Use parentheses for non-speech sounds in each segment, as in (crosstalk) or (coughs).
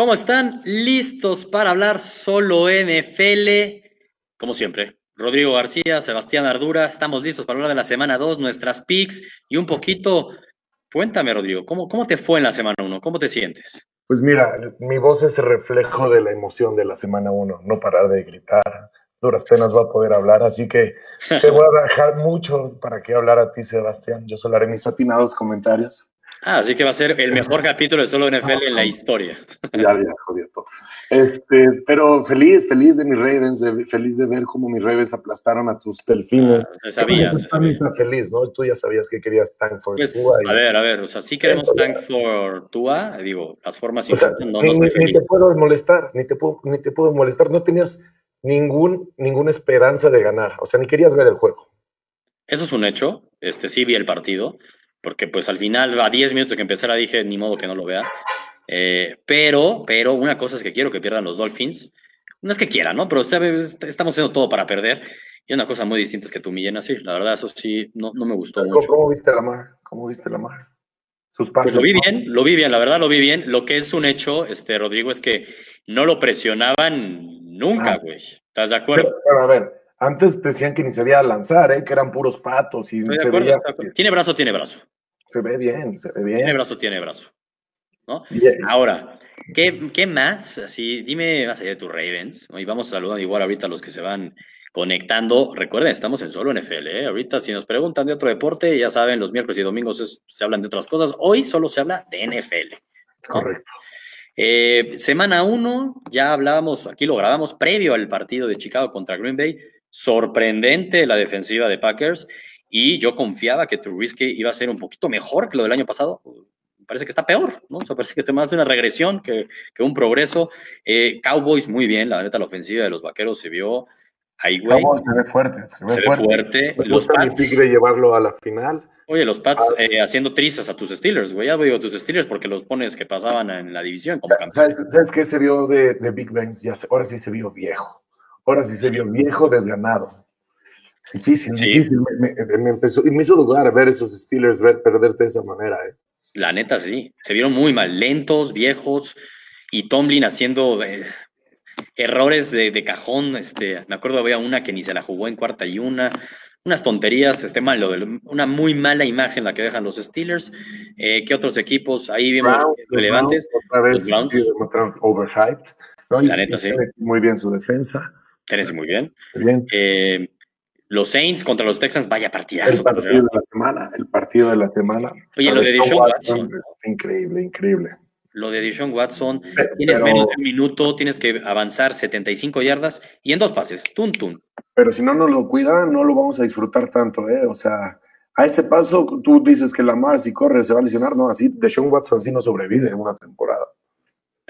¿Cómo están? ¿Listos para hablar solo NFL? Como siempre, Rodrigo García, Sebastián Ardura, estamos listos para hablar de la semana 2, nuestras picks y un poquito. Cuéntame, Rodrigo, ¿cómo, cómo te fue en la semana 1? ¿Cómo te sientes? Pues mira, mi voz es el reflejo de la emoción de la semana 1, no parar de gritar. Duras penas va a poder hablar, así que te voy a (laughs) dejar mucho para que hablar a ti, Sebastián. Yo solo haré mis atinados comentarios. Ah, así que va a ser el mejor capítulo de solo NFL en la historia. Ya, ya, jodido todo. Este, pero feliz, feliz de mis Ravens, feliz de ver cómo mis Ravens aplastaron a tus delfines. Ah, sabías. Estás feliz, ¿no? Tú ya sabías que querías tank for pues, Tua. A ver, a ver, o sea, sí queremos tank for Tua, digo, las formas o sea, no ni, nos ni, ni te puedo molestar, ni te puedo, ni te puedo molestar. No tenías ningún, ninguna esperanza de ganar, o sea, ni querías ver el juego. Eso es un hecho, este sí vi el partido porque pues al final a 10 minutos de que empezara dije, ni modo que no lo vea. Eh, pero, pero una cosa es que quiero que pierdan los Dolphins. No es que quiera, ¿no? Pero ¿sabes? estamos haciendo todo para perder. Y una cosa muy distinta es que tú millen así. La verdad, eso sí, no, no me gustó ¿Cómo, mucho. ¿Cómo viste la mar? ¿Cómo viste la mar? Sus pasos. Pues lo vi bien, lo vi bien, la verdad lo vi bien. Lo que es un hecho, este, Rodrigo, es que no lo presionaban nunca, Ah. güey. ¿Estás de acuerdo? Pero, pero, a ver, antes decían que ni se veía lanzar, ¿eh? que eran puros patos y se acuerdo, veía. Tiene brazo, tiene brazo. Se ve bien, se ve Tiene bien. brazo, tiene brazo. ¿no? Ahora, ¿qué, qué más? Así, dime más allá de tus Ravens. ¿no? Y vamos saludando igual ahorita a los que se van conectando. Recuerden, estamos en solo NFL. ¿eh? Ahorita, si nos preguntan de otro deporte, ya saben, los miércoles y domingos es- se hablan de otras cosas. Hoy solo se habla de NFL. Correcto. Eh, semana 1, ya hablábamos, aquí lo grabamos previo al partido de Chicago contra Green Bay. Sorprendente la defensiva de Packers. Y yo confiaba que Trubisky iba a ser un poquito mejor que lo del año pasado. Parece que está peor, ¿no? O sea, parece que es más una regresión que, que un progreso. Eh, Cowboys muy bien, la neta, la ofensiva de los vaqueros se vio ahí, güey. Vamos, se ve fuerte. Se ve Se ve fuerte. fuerte. Me Los gusta Pats, pick de llevarlo a la final. oye, los Pats Ah, eh, haciendo trizas a tus Steelers, güey. Ya digo tus Steelers porque los pones que pasaban en la división como campeones. ¿Sabes, ¿Sabes qué se vio de, de Big Ben? Ya se- ahora sí se vio viejo. Ahora sí se vio viejo, desganado. Difícil, Sí. difícil. Me, me- me empezó, y me hizo dudar ver esos Steelers ver, perderte de esa manera. ¿eh? La neta, sí. Se vieron muy mal, lentos, viejos, y Tomlin haciendo eh, errores de, de cajón. Este, me acuerdo había una que ni se la jugó en cuarta y una. Unas tonterías, este malo, una muy mala imagen la que dejan los Steelers. Eh, ¿Qué otros equipos ahí vimos Browns, relevantes? Browns otra vez Los Browns. overhyped. La neta, sí. Muy bien su defensa. Tennessee muy bien. muy Bien. Eh, los Saints contra los Texans, vaya El partidazo. partido de la semana. El partido de la semana. Oye, lo de Deshaun Watson. Increíble, increíble. Lo de Deshaun Watson, tienes menos de un minuto, tienes que avanzar 75 yardas y en dos pases, tun, tun. Pero si no nos lo cuida, no lo vamos a disfrutar tanto, ¿eh? O sea, a ese paso tú dices que Lamar si corre se va a lesionar, no, así Deshaun Watson así no sobrevive una temporada.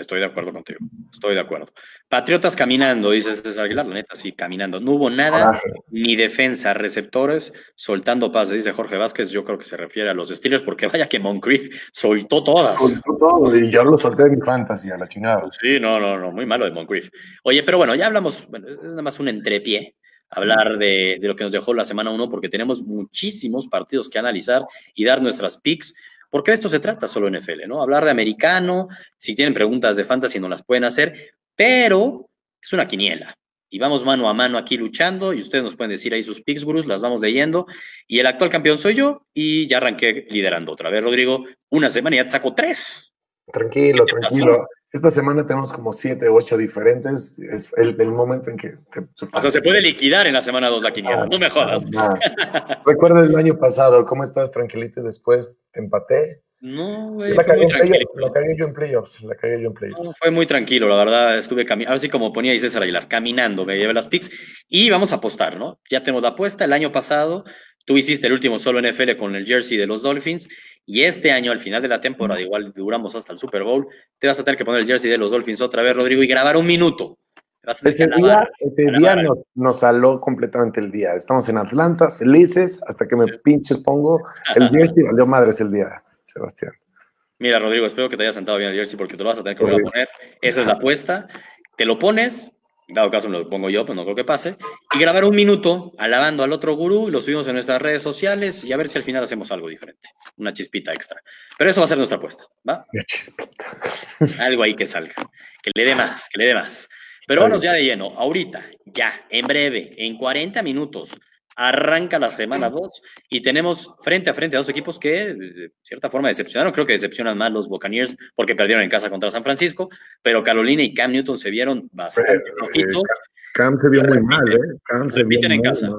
Estoy de acuerdo contigo, estoy de acuerdo. Patriotas caminando, dices César Aguilar, la neta, sí, caminando. No hubo nada, ni defensa, receptores, soltando pases, dice Jorge Vázquez, yo creo que se refiere a los Steelers, porque vaya que Moncrief soltó todas. Soltó todo, y yo lo solté en mi fantasy a la chingada. Sí, no, no, no, muy malo de Moncrief. Oye, pero bueno, ya hablamos, bueno, es nada más un entrepié, hablar de, de lo que nos dejó la semana 1, porque tenemos muchísimos partidos que analizar y dar nuestras picks, porque de esto se trata solo NFL, ¿no? Hablar de americano, si tienen preguntas de fantasy no las pueden hacer, pero es una quiniela. Y vamos mano a mano aquí luchando, y ustedes nos pueden decir ahí sus picks, las vamos leyendo. Y el actual campeón soy yo, y ya arranqué liderando otra vez, Rodrigo. Una semana y ya te saco tres. Tranquilo, tranquilo. Esta semana tenemos como siete, ocho diferentes. Es el, el momento en que te- se O sea, se puede liquidar en la semana 2 la quiniela, no me jodas. Ah, Recuerda el año pasado, ¿cómo estabas tranquilito y después te empaté? No, güey, la cagué muy en tranquilo. playoffs, la cagué yo en playoffs, la cagué yo en No, playoffs. fue muy tranquilo, la verdad, estuve caminando, así como ponía César Aguilar, caminando, me llevé las picks y vamos a apostar, ¿no? Ya tenemos la apuesta, el año pasado tú hiciste el último solo NFL con el jersey de los Dolphins y este año, al final de la temporada, igual duramos hasta el Super Bowl, te vas a tener que poner el jersey de los Dolphins otra vez, Rodrigo, y grabar un minuto. Ese día, ese nos, nos saló completamente el día. Estamos en Atlanta, felices, hasta que me pinches pongo el jersey, valió madres el día, Sebastián. Mira, Rodrigo, espero que te hayas sentado bien el jersey porque te lo vas a tener que volver a poner. Esa es la apuesta. Te lo pones, dado caso me lo pongo yo, pues no creo que pase, y grabar un minuto alabando al otro gurú y lo subimos en nuestras redes sociales y a ver si al final hacemos algo diferente, una chispita extra. Pero eso va a ser nuestra apuesta, ¿va? Una chispita. (laughs) Algo ahí que salga. que le dé más, que le dé más. Pero vamos ya de lleno, ahorita, ya, en breve, en 40 minutos, arranca la semana 2 y tenemos frente a frente a dos equipos que de cierta forma decepcionaron. Creo que decepcionan más los Buccaneers porque perdieron en casa contra San Francisco, pero Carolina y Cam Newton se vieron bastante flojitos. Cam se vio muy mal, ¿eh? Cam se vio en casa.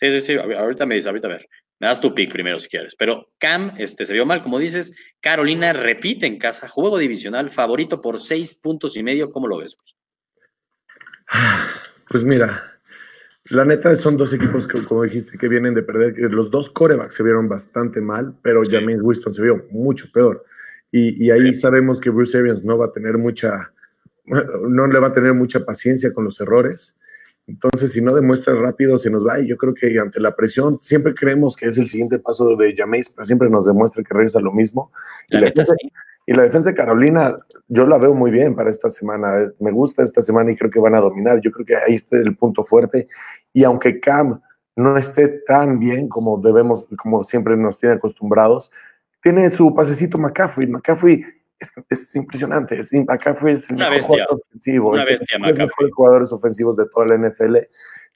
Sí, sí, sí. Ahorita me dices, ahorita a ver. Me das tu pick primero si quieres. Pero Cam este, se vio mal, como dices. Carolina repite en casa. Juego divisional favorito por seis puntos y medio. ¿Cómo lo ves? Pues mira, la neta son dos equipos que, como dijiste, que vienen de perder. Los dos corebacks se vieron bastante mal, pero sí. James Winston se vio mucho peor. Y, y ahí sí. sabemos que Bruce Arians no va a tener mucha, (laughs) no le va a tener mucha paciencia con los errores. Entonces, si no demuestra rápido, se nos va. Y yo creo que ante la presión, siempre creemos que es el siguiente paso de Jameis, pero siempre nos demuestra que regresa lo mismo. La y, la neta, sí. Y la defensa de Carolina, yo la veo muy bien para esta semana. Me gusta esta semana y creo que van a dominar. Yo creo que ahí está el punto fuerte. Y aunque Cam no esté tan bien como debemos, como siempre nos tiene acostumbrados, tiene su pasecito McCaffrey. McCaffrey es, es, impresionante. Es, McCaffrey es el Una mejor bestia. jugador ofensivo. Una es bestia, uno de los McCaffrey. mejores jugadores ofensivos de toda la NFL.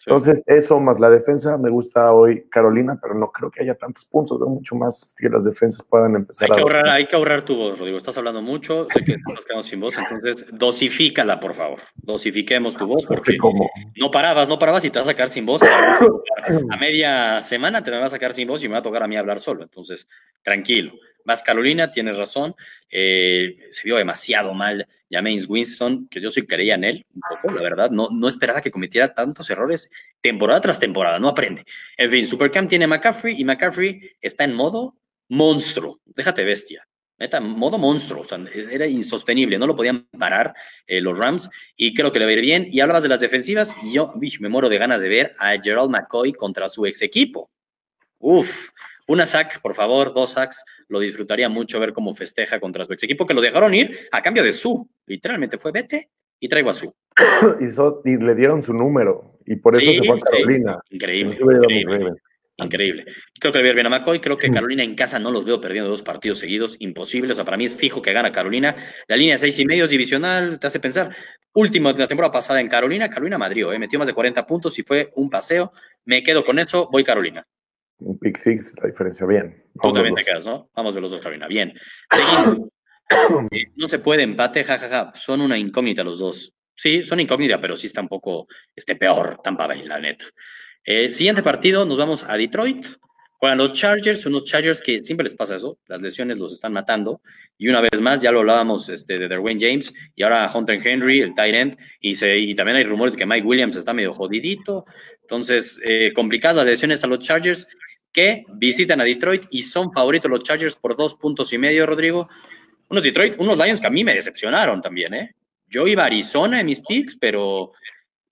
Entonces, eso más la defensa, me gusta hoy Carolina, pero no creo que haya tantos puntos, veo mucho más que las defensas puedan empezar Hay que, a... ahorrar, hay que ahorrar tu voz, Rodrigo. Estás hablando mucho, sé que estás quedando sin voz, entonces dosifícala, por favor. Dosifiquemos tu voz porque como- no parabas, no parabas y te vas a sacar sin voz. A media semana te me vas a sacar sin voz y me va a tocar a mí hablar solo. Entonces, tranquilo. Más Carolina, tienes razón. Eh, se vio demasiado mal James Winston, que yo sí creía en él un poco, la verdad. No, no esperaba que cometiera tantos errores temporada tras temporada. No aprende. En fin, Supercam tiene McCaffrey y McCaffrey está en modo monstruo. Déjate bestia. Neta, modo monstruo, o sea, era insostenible, no lo podían parar eh, los Rams y creo que le va a ir bien. Y hablabas de las defensivas, yo me muero de ganas de ver a Gerald McCoy contra su ex equipo. Uf, una sack, por favor, dos sacks, lo disfrutaría mucho ver cómo festeja contra su ex equipo, que lo dejaron ir a cambio de su, literalmente fue vete y traigo a su. (coughs) Y le dieron su número, y por eso Sí, se fue a sí, Carolina. increíble, increíble. Creo que le ir bien a McCoy. Creo que Mm. Carolina en casa no los veo perdiendo dos partidos seguidos. Imposible. O sea, para mí es fijo que gana Carolina. La línea de seis y medio es divisional, te hace pensar. Último de la temporada pasada en Carolina, Carolina Madrid, ¿eh? metió más de 40 puntos y fue un paseo. Me quedo con eso, voy Carolina. Un pick six, la diferencia bien. Tú también te quedas, ¿no? Vamos de los dos, Carolina. Bien. Seguimos. (coughs) Eh, no se puede empate, jajaja. Son una incógnita los dos. Sí, son incógnita, pero sí está un poco este, peor Tampa Bay, la neta. Eh, siguiente partido, nos vamos a Detroit. Juegan los Chargers, unos Chargers que siempre les pasa eso, las lesiones los están matando. Y una vez más, ya lo hablábamos este, de Derwin James y ahora Hunter Henry, el tight end, y, se, y también hay rumores de que Mike Williams está medio jodidito. Entonces, eh, complicadas las lesiones a los Chargers que visitan a Detroit y son favoritos los Chargers por dos puntos y medio, Rodrigo. Unos Detroit, unos Lions que a mí me decepcionaron también, ¿eh? Yo iba a Arizona en mis picks, pero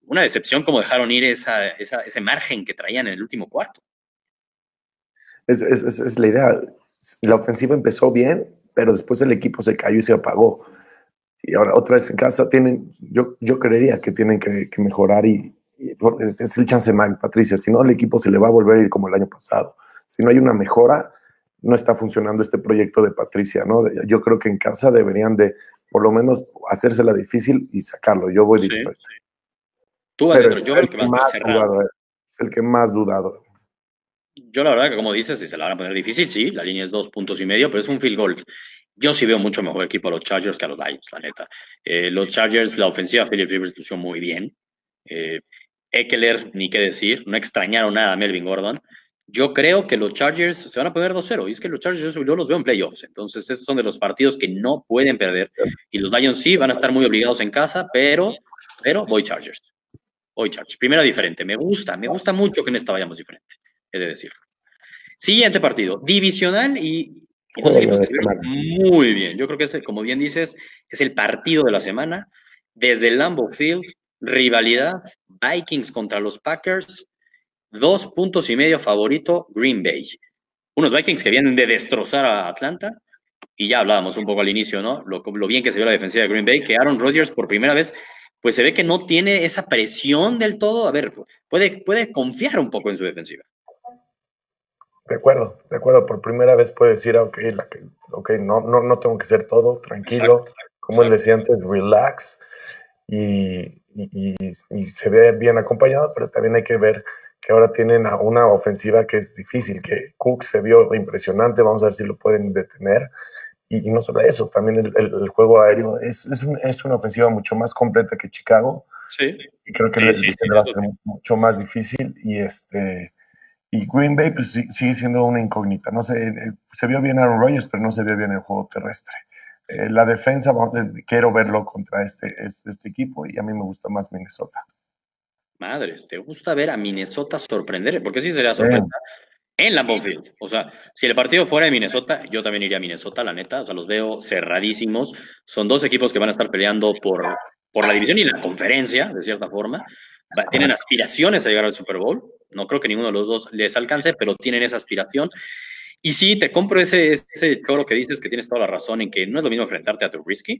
una decepción como dejaron ir esa, esa, ese margen que traían en el último cuarto. Es, es, es, es la idea. La ofensiva empezó bien, pero después el equipo se cayó y se apagó. Y ahora otra vez en casa tienen, yo, yo creería que tienen que, que mejorar y, y es, es, el chance Mike, Patricia. Si no, el equipo se le va a volver a ir como el año pasado. Si no hay una mejora, no está funcionando este proyecto de Patricia, ¿no? Yo creo que en casa deberían de, por lo menos, hacérsela difícil y sacarlo. Yo voy Sí, sí. Tú vas Pero dentro, yo el que más dudado, es el que más dudado. Yo la verdad que como dices, si se la van a poner difícil, sí, la línea es dos puntos y medio, pero es un field goal. Yo sí veo mucho mejor equipo a los Chargers que a los Lions, la neta. Eh, los Chargers, la ofensiva, Philip Rivers lució muy bien. Eh, Eckler, ni qué decir, no extrañaron nada a Melvin Gordon. Yo creo que los Chargers se van a poner 2-0, y es que los Chargers yo los veo en playoffs, entonces estos son de los partidos que no pueden perder. Y los Lions sí van a estar muy obligados en casa, pero, pero voy Chargers. Voy Chargers. Primero diferente, me gusta, me gusta mucho que en esta vayamos diferente, he de decirlo. Siguiente partido, divisional y, y dos equipos que muy bien. Yo creo que, es, como bien dices, es el partido de la semana. Desde el Lambeau Field, rivalidad, Vikings contra los Packers, dos puntos y medio favorito, Green Bay. Unos Vikings que vienen de destrozar a Atlanta, y ya hablábamos un poco al inicio, ¿no? Lo, lo bien que se vio la defensiva de Green Bay, que Aaron Rodgers por primera vez, pues se ve que no tiene esa presión del todo. A ver, puede, puede confiar un poco en su defensiva. De acuerdo, de acuerdo. Por primera vez puede decir, ok, la que, okay no, no, no tengo que ser todo, tranquilo. Exacto. como él decía antes, relax y, se ve bien acompañado, pero también hay que ver que ahora tienen una ofensiva que es difícil, que Cook se vio impresionante, vamos a ver si lo pueden detener. Y, no solo eso, también el, juego aéreo es, es, una ofensiva mucho más completa que Chicago. Sí. Y creo que va a ser mucho más difícil. Y este y Green Bay pues, sigue siendo una incógnita. No sé, eh, se vio bien Aaron Rodgers, pero no se vio bien el juego terrestre. Eh, la defensa, quiero verlo contra este, este, este, equipo y a mí me gusta más Minnesota. Madres, ¿te gusta ver a Minnesota sorprender? Porque sí sería sorpresa en Lambeau Field. O sea, si el partido fuera de Minnesota, yo también iría a Minnesota, la neta. O sea, los veo cerradísimos. Son dos equipos que van a estar peleando por, por la división y la conferencia, de cierta forma. Tienen aspiraciones a llegar al Super Bowl. No creo que ninguno de los dos les alcance, pero tienen esa aspiración. Y sí, te compro ese, ese choro que dices que tienes toda la razón en que no es lo mismo enfrentarte a Trubisky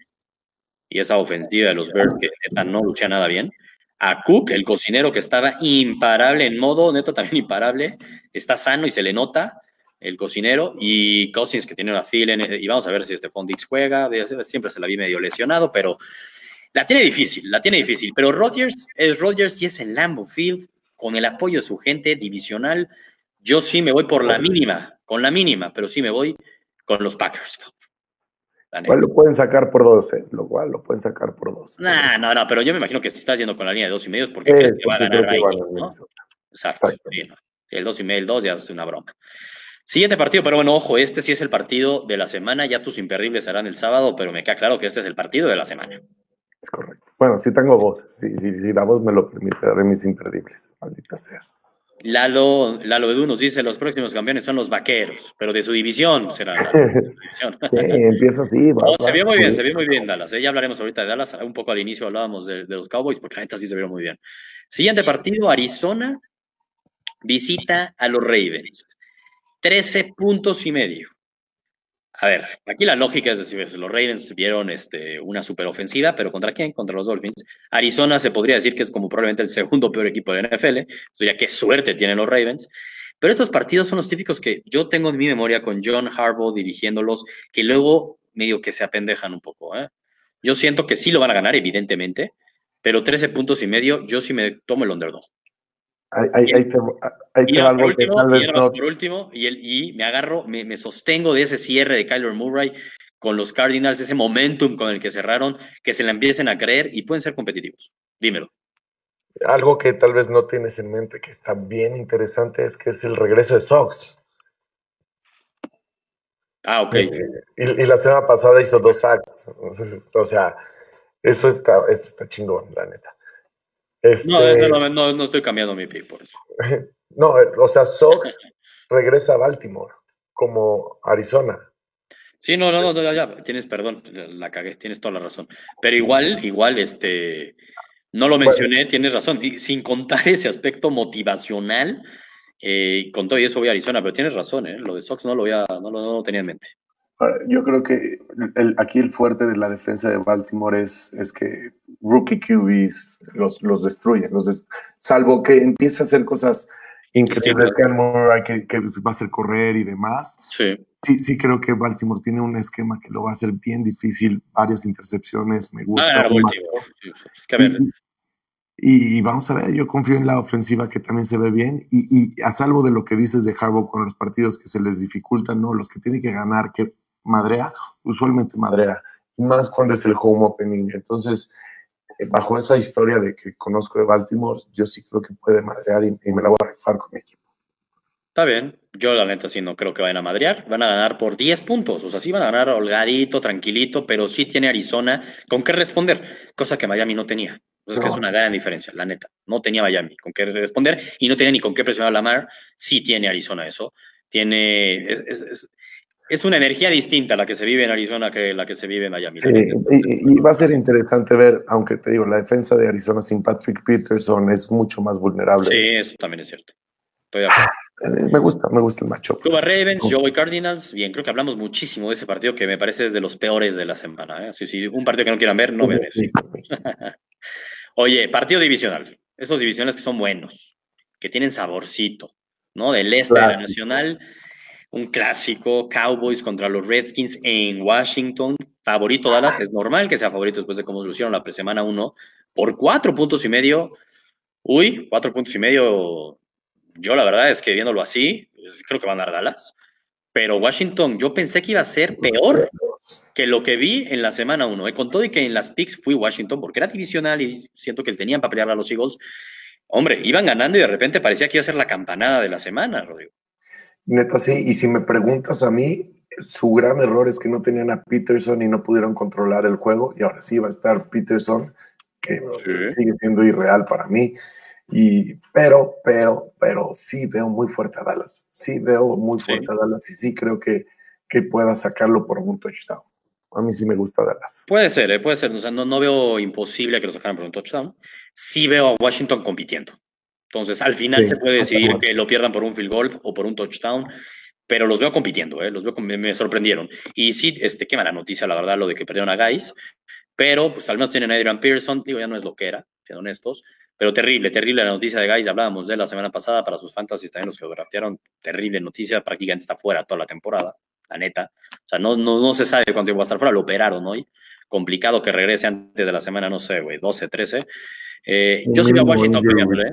y esa ofensiva de los Bears que neta no lucha nada bien. A Cook, el cocinero que estaba imparable en modo, neta también imparable, está sano y se le nota el cocinero y Cousins que tiene una fila y vamos a ver si este Dix juega, siempre se la vi medio lesionado, pero la tiene difícil, la tiene difícil, pero Rodgers es Rodgers y es en Lambeau Field con el apoyo de su gente divisional. Yo sí me voy por la mínima, con la mínima, pero sí me voy con los Packers. Igual lo pueden sacar por dos, ¿eh? Lo cual lo pueden sacar por dos. No, no, no, pero yo me imagino que si estás yendo con la línea de dos y medio es porque crees que va a ganar ahí, ¿no? Exacto. El dos y medio, el dos ya es una broma. Siguiente partido, pero bueno, ojo, este sí es el partido de la semana. Ya tus imperdibles serán el sábado, pero me queda claro que este es el partido de la semana. Es correcto. Bueno, sí tengo voz. Sí, sí, sí, la voz me lo permite, daré mis imperdibles. Maldita sea. Lalo, Lalo Edu nos dice, los próximos campeones son los vaqueros, pero de su división será división. (laughs) sí, empieza así. se vio muy bien, se vio muy bien Dallas. ¿eh? Ya hablaremos ahorita de Dallas. Un poco al inicio hablábamos de, de, los Cowboys, porque la neta sí se vio muy bien. Siguiente partido, Arizona visita a los Ravens. 13 puntos y medio. A ver, aquí la lógica es decir, los Ravens vieron este, una superofensiva, pero ¿contra quién? Contra los Dolphins. Arizona se podría decir que es como probablemente el segundo peor equipo de NFL, o ya qué suerte tienen los Ravens. Pero estos partidos son los típicos que yo tengo en mi memoria con John Harbaugh dirigiéndolos, que luego medio que se apendejan un poco. ¿eh? Yo siento que sí lo van a ganar, evidentemente, pero 13 puntos y medio, yo sí me tomo el underdog. Hay, y, por último, y, el, y me agarro, me, me, sostengo de ese cierre de Kyler Murray con los Cardinals, ese momentum con el que cerraron, que se la empiecen a creer y pueden ser competitivos. Dímelo. Algo que tal vez no tienes en mente, que está bien interesante, es que es el regreso de Sox. Ah, ok. Y, la semana pasada hizo dos sacks. (laughs) O sea, eso está, esto está chingón, la neta. Este, no, no, no, estoy cambiando mi pick por eso. (laughs) No, o sea, Sox (laughs) regresa a Baltimore como Arizona. Sí, no, no, no, ya, tienes, perdón, la cagué, tienes toda la razón. Pero igual, igual, este, no lo mencioné, tienes razón, y sin contar ese aspecto motivacional, eh, con todo y eso voy a Arizona, pero tienes razón, ¿eh? lo de Sox no lo, voy a, no, no lo tenía en mente. Yo creo que aquí el fuerte de la defensa de Baltimore es, es que rookie QBs los, los destruyen, los salvo que empiece a hacer cosas increíbles, que, que, va a hacer correr y demás. Sí. sí. Sí, creo que Baltimore tiene un esquema que lo va a hacer bien difícil, varias intercepciones, me gusta. Ah, y, vamos a ver, yo confío en la ofensiva que también se ve bien y, y a salvo de lo que dices de Harbaugh con los partidos que se les dificultan, ¿no? Los que tienen que ganar, que madrea, usualmente madrea, y más cuando es el home opening. Entonces, eh, bajo esa historia de que conozco de Baltimore, yo sí creo que puede madrear y, me la voy a rifar con mi equipo. Está bien, yo la neta sí no creo que vayan a madrear, van a ganar por 10 puntos, o sea, sí van a ganar holgadito, tranquilito, pero sí tiene Arizona con qué responder, cosa que Miami no tenía. Entonces, que es una gran diferencia, la neta. No tenía Miami con qué responder y no tenía ni con qué presionar a Lamar. Sí tiene Arizona eso. Tiene, es, es una energía distinta la que se vive en Arizona que la que se vive en Miami. y, va a ser interesante ver, aunque te digo, la defensa de Arizona sin Patrick Peterson es mucho más vulnerable. Sí, eso también es cierto. Estoy de acuerdo. Eh, (laughs) me gusta, me gusta el macho. Cuba Ravens, yo voy Cardinals. Bien, creo que hablamos muchísimo de ese partido que me parece de los peores de la semana. ¿eh? Si, un partido que no quieran ver, no vean (laughs) eso. Oye, partido divisional. Esos divisiones que son buenos, que tienen saborcito, ¿no? Del este, de la nacional un clásico, Cowboys contra los Redskins en Washington. Favorito Dallas, es normal que sea favorito después de cómo se lo hicieron la semana 1, por cuatro puntos y medio. Uy, cuatro puntos y medio. Yo la verdad es que viéndolo así, creo que van a dar Dallas. Pero Washington, yo pensé que iba a ser peor que lo que vi en la semana 1. ¿eh? Con todo y que en las picks fui Washington porque era divisional y siento que tenían para pelear a los Eagles. Hombre, iban ganando y de repente parecía que iba a ser la campanada de la semana, Rodrigo. Neta, sí. Y si me preguntas a mí, su gran error es que no tenían a Peterson y no pudieron controlar el juego. Y ahora sí va a estar Peterson, que sigue siendo irreal para mí. Y, pero, pero, pero sí veo muy fuerte a Dallas. Sí veo muy fuerte a Dallas y sí creo que, que pueda sacarlo por un touchdown. A mí sí me gusta Dallas. Puede ser, ¿eh? puede ser. O sea, no, no veo imposible que lo sacaran por un touchdown. Sí veo a Washington compitiendo. Entonces, al final se puede decidir que lo pierdan por un field goal o por un touchdown, pero los veo compitiendo, ¿eh? los veo, me, me sorprendieron. Y sí, este, qué mala noticia, la verdad, lo de que perdieron a Guys, pero pues al menos tienen a Adrian Pearson, digo, ya no es lo que era, siendo honestos, pero terrible, terrible la noticia de Guys, hablábamos de la semana pasada para sus fantasies, también los que draftearon, terrible noticia, prácticamente está fuera toda la temporada, la neta. O sea, no, no, no se sabe cuánto va a estar fuera, lo operaron hoy. Complicado que regrese antes de la semana, no sé, güey, 12, 13. Eh, yo soy a Washington peleándole, ¿eh?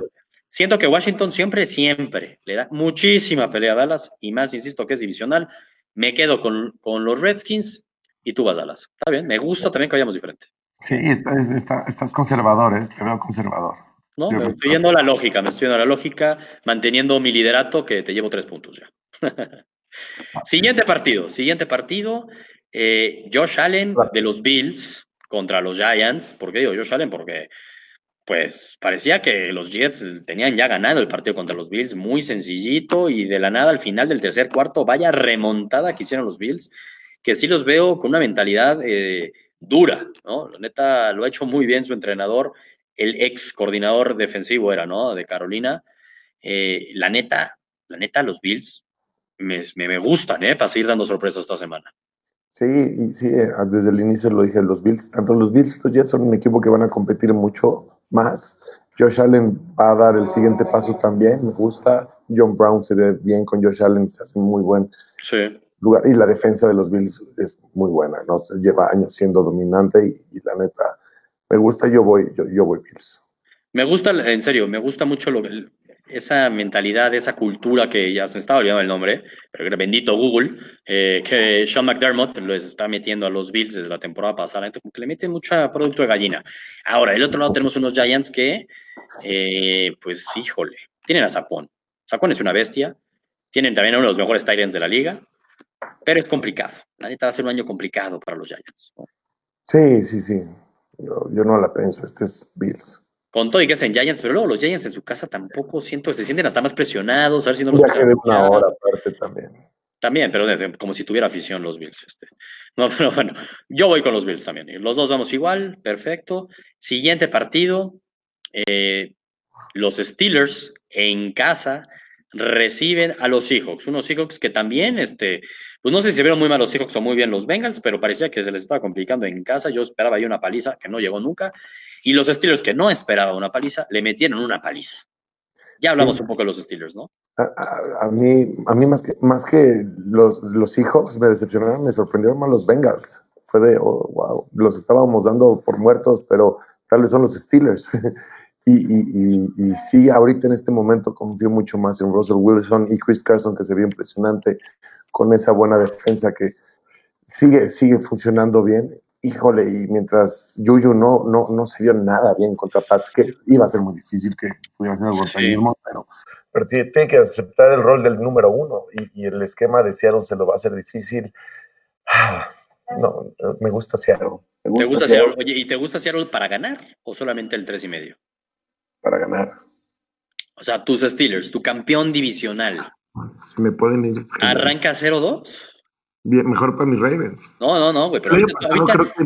Siento que Washington siempre, siempre le da muchísima pelea a Dallas y más, insisto, que es divisional. Me quedo con, con los Redskins y tú vas a Dallas. Está bien, me gusta también que vayamos diferente. Sí, estás conservador, ¿eh? te veo conservador. No, me estoy yendo a la lógica, me estoy yendo a la lógica, manteniendo mi liderato que te llevo tres puntos ya. (laughs) siguiente partido, siguiente partido. Eh, Josh Allen de los Bills contra los Giants. ¿Por qué digo Josh Allen? Porque pues parecía que los Jets tenían ya ganado el partido contra los Bills, muy sencillito y de la nada al final del tercer cuarto, vaya remontada que hicieron los Bills, que sí los veo con una mentalidad eh, dura, ¿no? La neta lo ha hecho muy bien su entrenador, el ex coordinador defensivo era, ¿no? De Carolina. Eh, la neta, la neta, los Bills me, me, gustan, ¿eh? Para seguir dando sorpresas esta semana. Sí, sí, eh, desde el inicio lo dije, los Bills, tanto los Bills y los Jets son un equipo que van a competir mucho más. Josh Allen va a dar el siguiente paso también, me gusta. John Brown se ve bien con Josh Allen, se hace muy buen lugar. Y la defensa de los Bills es muy buena, ¿no? Lleva años siendo dominante y, la neta, me gusta, yo voy, yo, yo voy Bills. Me gusta, en serio, me gusta mucho lo, esa mentalidad, esa cultura que ya se me estaba olvidando el nombre, pero bendito Google, eh, que Sean McDermott les está metiendo a los Bills desde la temporada pasada, como que le meten mucho producto de gallina. Ahora, del otro lado tenemos unos Giants que, eh, pues, híjole, tienen a Sapón. Sapón es una bestia, tienen también uno de los mejores Titans de la liga, pero es complicado. La neta va a ser un año complicado para los Giants. Sí, sí, sí. Yo, yo no la pienso, este es Bills con todo y que hacen Giants, pero luego los Giants en su casa tampoco siento que se sienten hasta más presionados, a ver si no los una hora aparte también. También, pero como si tuviera afición los Bills. Este. No, (laughs) pero bueno, yo voy con los Bills también. Los dos vamos igual, perfecto. Siguiente partido, eh, los Steelers en casa reciben a los Seahawks, unos Seahawks que también, este, pues no sé si vieron muy mal los Seahawks o muy bien los Bengals, pero parecía que se les estaba complicando en casa. Yo esperaba ahí una paliza que no llegó nunca. Y los Steelers, que no esperaban una paliza, le metieron una paliza. Ya hablamos un poco de los Steelers, ¿no? A, mí, a mí más que, más que los, los Seahawks me decepcionaron, me sorprendieron más los Bengals. Fue de, oh, wow, los estábamos dando por muertos, pero tal vez son los Steelers. (laughs) y, y, y, sí, ahorita en este momento confío mucho más en Russell Wilson y Chris Carson, que se vio impresionante con esa buena defensa que sigue, sigue funcionando bien híjole, y mientras Yuyu no, no, no se vio nada bien contra Pats, que iba a ser muy difícil que pudiera ser el mismo, pero, pero tiene que aceptar el rol del número uno y, el esquema de Seattle se lo va a hacer difícil. No, me gusta Seattle. ¿Te gusta Seattle? Oye, ¿y te gusta Seattle para ganar o solamente el tres y medio? Para ganar. O sea, tus Steelers, tu campeón divisional. Si me pueden ir. ¿Arranca 0-2? Mejor para mis Ravens. No, no, no, güey, pero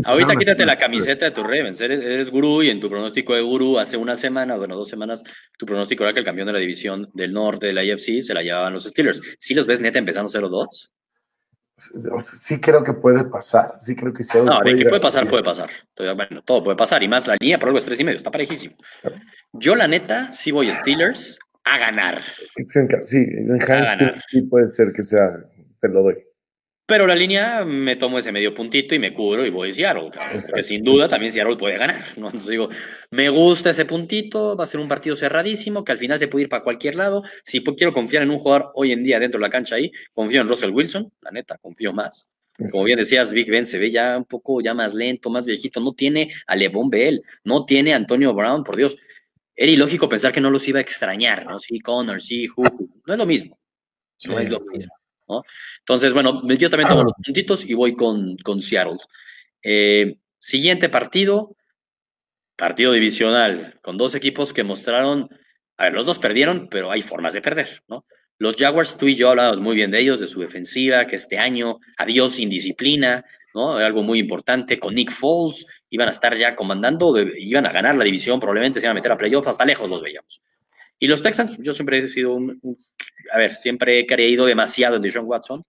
ahorita, quítate la camiseta de tus Ravens. Eres, eres gurú y en tu pronóstico de gurú hace una semana, bueno, dos semanas, tu pronóstico era que el campeón de la división del norte de la IFC se la llevaban los Steelers. ¿Sí los ves neta empezando 0-2? Sí creo que puede pasar, sí creo que sí. No, de que puede pasar, puede pasar. Bueno, todo puede pasar, y más la línea por algo es tres y medio, está parejísimo. Yo la neta sí voy Steelers a ganar. Sí, en Heinz sí puede ser que sea te lo doy. Pero la línea me tomo ese medio puntito y me cubro y voy a Seattle. Porque sin duda también Seattle puede ganar. (laughs) ¿no? Entonces digo, me gusta ese puntito, va a ser un partido cerradísimo, que al final se puede ir para cualquier lado. Si quiero confiar en un jugador hoy en día dentro de la cancha ahí, confío en Russell Wilson, la neta, confío más. Como bien decías, Big Ben se ve ya un poco ya más lento, más viejito. No tiene a Levon Bell, no tiene a Antonio Brown, por Dios. Era ilógico pensar que no los iba a extrañar, ¿no? Sí, Connor, sí, Juju. No es lo mismo. No es lo mismo. Entonces, bueno, yo también tomo los puntitos y voy con, con Seattle. Eh, siguiente partido, partido divisional, con dos equipos que mostraron, a ver, los dos perdieron, pero hay formas de perder, ¿no? Los Jaguars, tú y yo hablábamos muy bien de ellos, de su defensiva, que este año, adiós indisciplina, ¿no? Algo muy importante, con Nick Foles, iban a estar ya comandando, iban a ganar la división, probablemente se iban a meter a playoff, hasta lejos los veíamos. Y los Texans, yo siempre he sido un, a ver, siempre he creído demasiado en Deshaun Watson,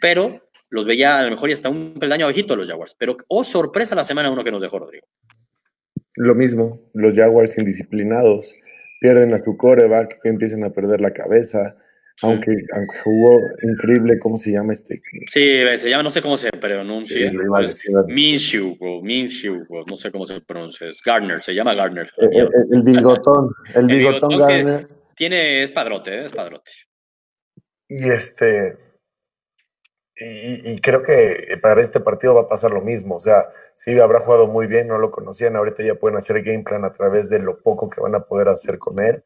pero los veía a lo mejor y hasta un peldaño abajito los Jaguars. Pero, oh, sorpresa la semana uno que nos dejó Rodrigo. Lo mismo, los Jaguars indisciplinados, pierden a su coreback, empiezan a perder la cabeza, aunque, aunque jugó increíble, ¿cómo se llama este? Sí, se llama, no sé cómo se pronuncia. Sí, Minshew, Minshew, no sé cómo se pronuncia. Es Gardner, se llama Gardner. Eh, eh, el, bigotón, el, bigotón, Gardner. Tiene, es padrote, ¿eh? es padrote. Y este, y, creo que para este partido va a pasar lo mismo. O sea, sí habrá jugado muy bien, no lo conocían, ahorita ya pueden hacer game plan a través de lo poco que van a poder hacer con él.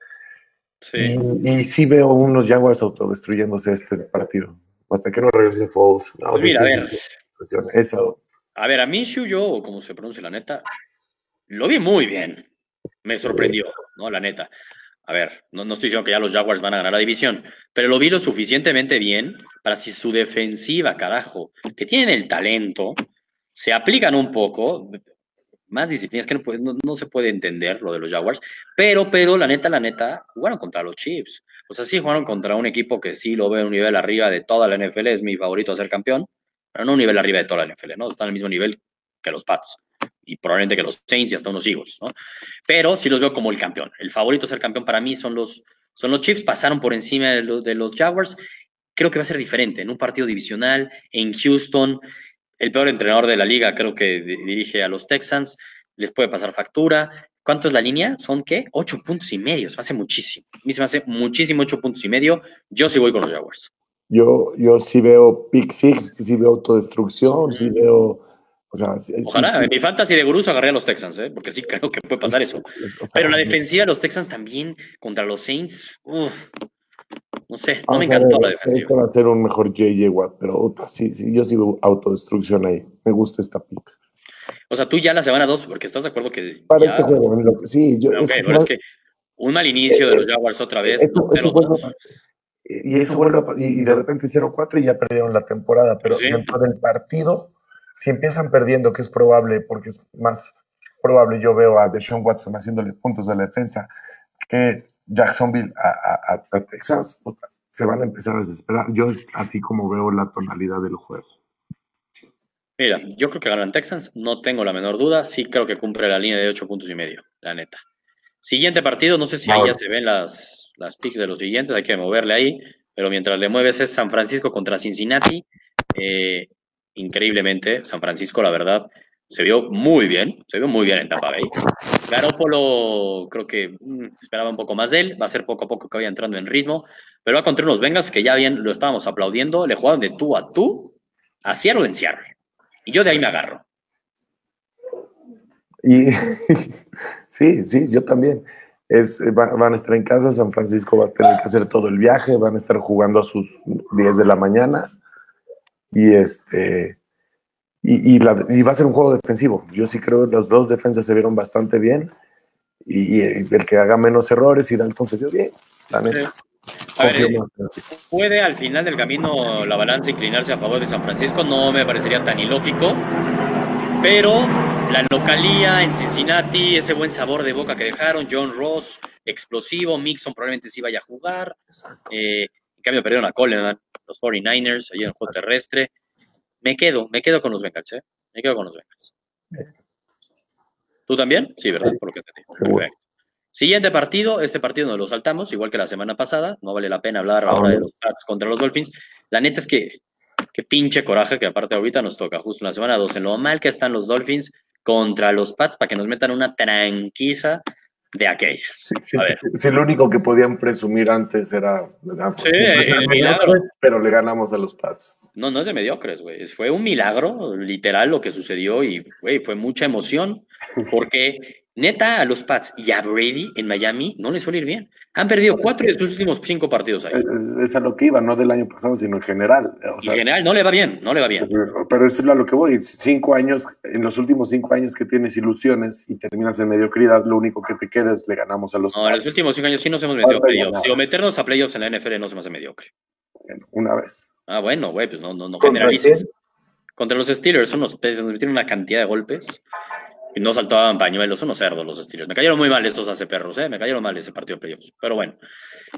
Sí. Y, sí veo unos Jaguars autodestruyéndose este partido. Hasta que no regrese Foles. pues mira, a ver. Eso. A ver, a Minshew yo, como se pronuncia la neta, lo vi muy bien. Me sorprendió, ¿no? La neta. A ver, no, no, estoy diciendo que ya los Jaguars van a ganar la división, pero lo vi lo suficientemente bien para si su defensiva, carajo, que tienen el talento, se aplican un poco, más disciplinas que no, no, se puede entender lo de los Jaguars, pero, pero la neta, la neta, jugaron contra los Chiefs. O sea, sí jugaron contra un equipo que sí lo ve un nivel arriba de toda la NFL, es mi favorito a ser campeón, pero no un nivel arriba de toda la NFL, ¿no? Están al mismo nivel que los Pats y probablemente que los Saints y hasta unos Eagles, ¿no? Pero sí los veo como el campeón. El favorito a ser campeón para mí son los, son los Chiefs, pasaron por encima de, de los Jaguars. Creo que va a ser diferente en un partido divisional en Houston el peor entrenador de la liga, creo que dirige a los Texans, les puede pasar factura. ¿Cuánto es la línea? Son qué? Ocho puntos y medio, se hace muchísimo. A mí se me hace muchísimo ocho puntos y medio. Yo sí voy con los Jaguars. Yo, yo sí veo pick six, sí veo autodestrucción, sí veo. O sea, Ojalá, en mi fantasy de gurús agarré a los Texans, ¿eh? porque sí creo que puede pasar eso. Pero la defensiva de los Texans también contra los Saints, uff, no sé, no me encantó la defensiva. Va a ser un mejor JJ Watt, pero sí, sí, yo sigo autodestrucción ahí. Me gusta esta pick. O sea, tú ya la semana 2, porque estás de acuerdo que. Para este juego, sí, yo. es, es que un mal inicio de los Jaguars otra vez. y eso vuelve y de repente 0-4 y ya perdieron la temporada, pero dentro del partido, si empiezan perdiendo, que es probable, porque es más probable, yo veo a Deshaun Watson haciéndole puntos de la defensa, que Jacksonville a, Texas, se van a empezar a desesperar. Yo es así como veo la tonalidad del juego. Mira, yo creo que ganan Texans, no tengo la menor duda. Sí creo que cumple la línea de ocho puntos y medio, la neta. Siguiente partido, no sé si ahí ya se ven las, las picks de los siguientes, hay que moverle ahí, pero mientras le mueves es San Francisco contra Cincinnati. Eh, increíblemente, San Francisco, la verdad, se vio muy bien, se vio muy bien en Tampa Bay. Garoppolo creo que mm, esperaba un poco más de él, va a ser poco a poco que vaya entrando en ritmo, pero va contra unos Bengals que ya bien lo estábamos aplaudiendo, le jugaron de tú a tú, a Seattle en Seattle. Y yo de ahí me agarro. Y (laughs) sí, sí, yo también. Es, van a estar en casa, San Francisco va a tener que hacer todo el viaje, van a estar jugando a sus 10 de la mañana. Y este y, va a ser un juego defensivo. Yo sí creo que las dos defensas se vieron bastante bien y, el que haga menos errores y Dalton se vio bien, la neta. puede al final del camino la balanza inclinarse a favor de San Francisco, no me parecería tan ilógico, pero la localía en Cincinnati, ese buen sabor de boca que dejaron, John Ross, explosivo, Mixon probablemente sí vaya a jugar, eh, en cambio perdieron a Coleman, los 49ers, allí en el juego terrestre, me quedo, me quedo con los Bengals, ¿eh? Me quedo con los Bengals. ¿Tú también? Sí, ¿verdad? Por lo que te digo. Perfecto. Siguiente partido, este partido nos lo saltamos, igual que la semana pasada, no vale la pena hablar ahora de los Pats contra los Dolphins. La neta es que Qué pinche coraje que aparte ahorita nos toca justo en la semana 12, en lo mal que están los Dolphins contra los Pats para que nos metan una tranquiza de aquellas. Sí, sí, lo único que podían presumir antes era... sí, el milagro. Pero le ganamos a los Pats. No, no es de mediocres, güey. Fue un milagro, literal, lo que sucedió y, güey, fue mucha emoción (laughs) porque Neta, a los Pats y a Brady en Miami no les suele ir bien. Han perdido cuatro de sus últimos cinco partidos ahí. Es, a lo que iba, no del año pasado, sino en general. en general no le va bien, no le va bien. Pero, eso es a lo que voy. Cinco años, en los últimos cinco años que tienes ilusiones y terminas en mediocridad, lo único que te queda es le ganamos a los No, en los últimos cinco años sí nos hemos metido a playoffs. Si o meternos a playoffs en la NFL no se me hace mediocre. Bueno, una vez. Ah, bueno, güey, pues no, no, no generalices. Contra los Steelers son nos metieron una cantidad de golpes. Y no saltaban pañuelos, unos cerdos los estilos. Me cayeron muy mal estos hace perros, ¿eh? Me cayeron mal ese partido de playoffs. Pero bueno.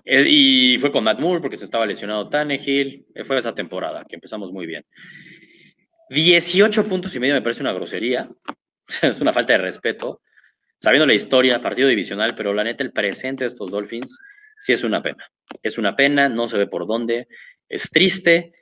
y fue con Matt Moore porque se estaba lesionado Tannehill. Eh, fue esa temporada que empezamos muy bien. 18 puntos y medio me parece una grosería. (laughs) es una falta de respeto. Sabiendo la historia, partido divisional, pero la neta, el presente de estos Dolphins sí es una pena. Es una pena, no se ve por dónde. Es triste.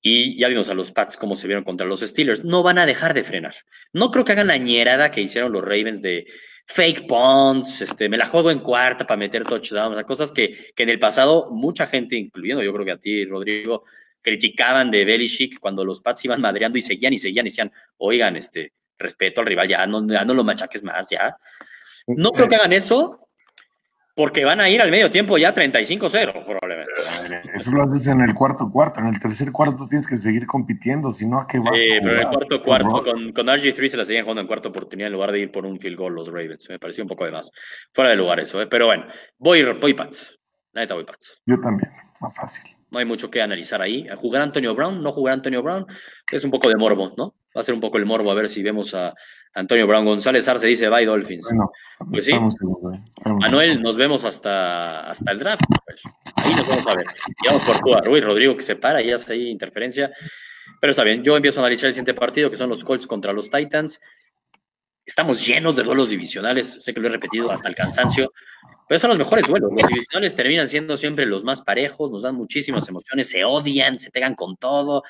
Y ya vimos a los Pats cómo se vieron contra los Steelers. No van a dejar de frenar. No creo que hagan la ñerada que hicieron los Ravens de fake punts, este, me la juego en cuarta para meter touchdowns, cosas que, que en el pasado mucha gente, incluyendo yo creo que a ti, Rodrigo, criticaban de Belichick cuando los Pats iban madreando y seguían y seguían y decían, oigan, este, respeto al rival, ya no, ya no lo machaques más, ya. No creo que hagan eso, porque van a ir al medio tiempo ya 35-0, probablemente. Eso lo haces en el cuarto cuarto. En el tercer cuarto tienes que seguir compitiendo, si no, ¿a qué vas Sí, pero en el cuarto cuarto, con, con RG3 se la seguían jugando en cuarta oportunidad en lugar de ir por un field goal los Ravens. Me pareció un poco de más. Fuera de lugar eso, ¿eh? pero bueno, voy, voy Pats. La neta voy Pats. Yo también, más fácil. No hay mucho que analizar ahí. ¿Jugar Antonio Brown? ¿No jugar Antonio Brown? Es un poco de morbo, ¿no? Va a ser un poco el morbo a ver si vemos a, Antonio Brown González Arce dice bye Dolphins. pues sí. Manuel, nos vemos hasta, hasta el draft. Pues. Ahí nos vamos a ver. Y vamos por tú, Ruiz Rodrigo que se para, ya está ahí interferencia. Pero está bien, yo empiezo a analizar el siguiente partido, que son los Colts contra los Titans. Estamos llenos de duelos divisionales, sé que lo he repetido hasta el cansancio, pero son los mejores duelos. Los divisionales terminan siendo siempre los más parejos, nos dan muchísimas emociones, se odian, se pegan con todo.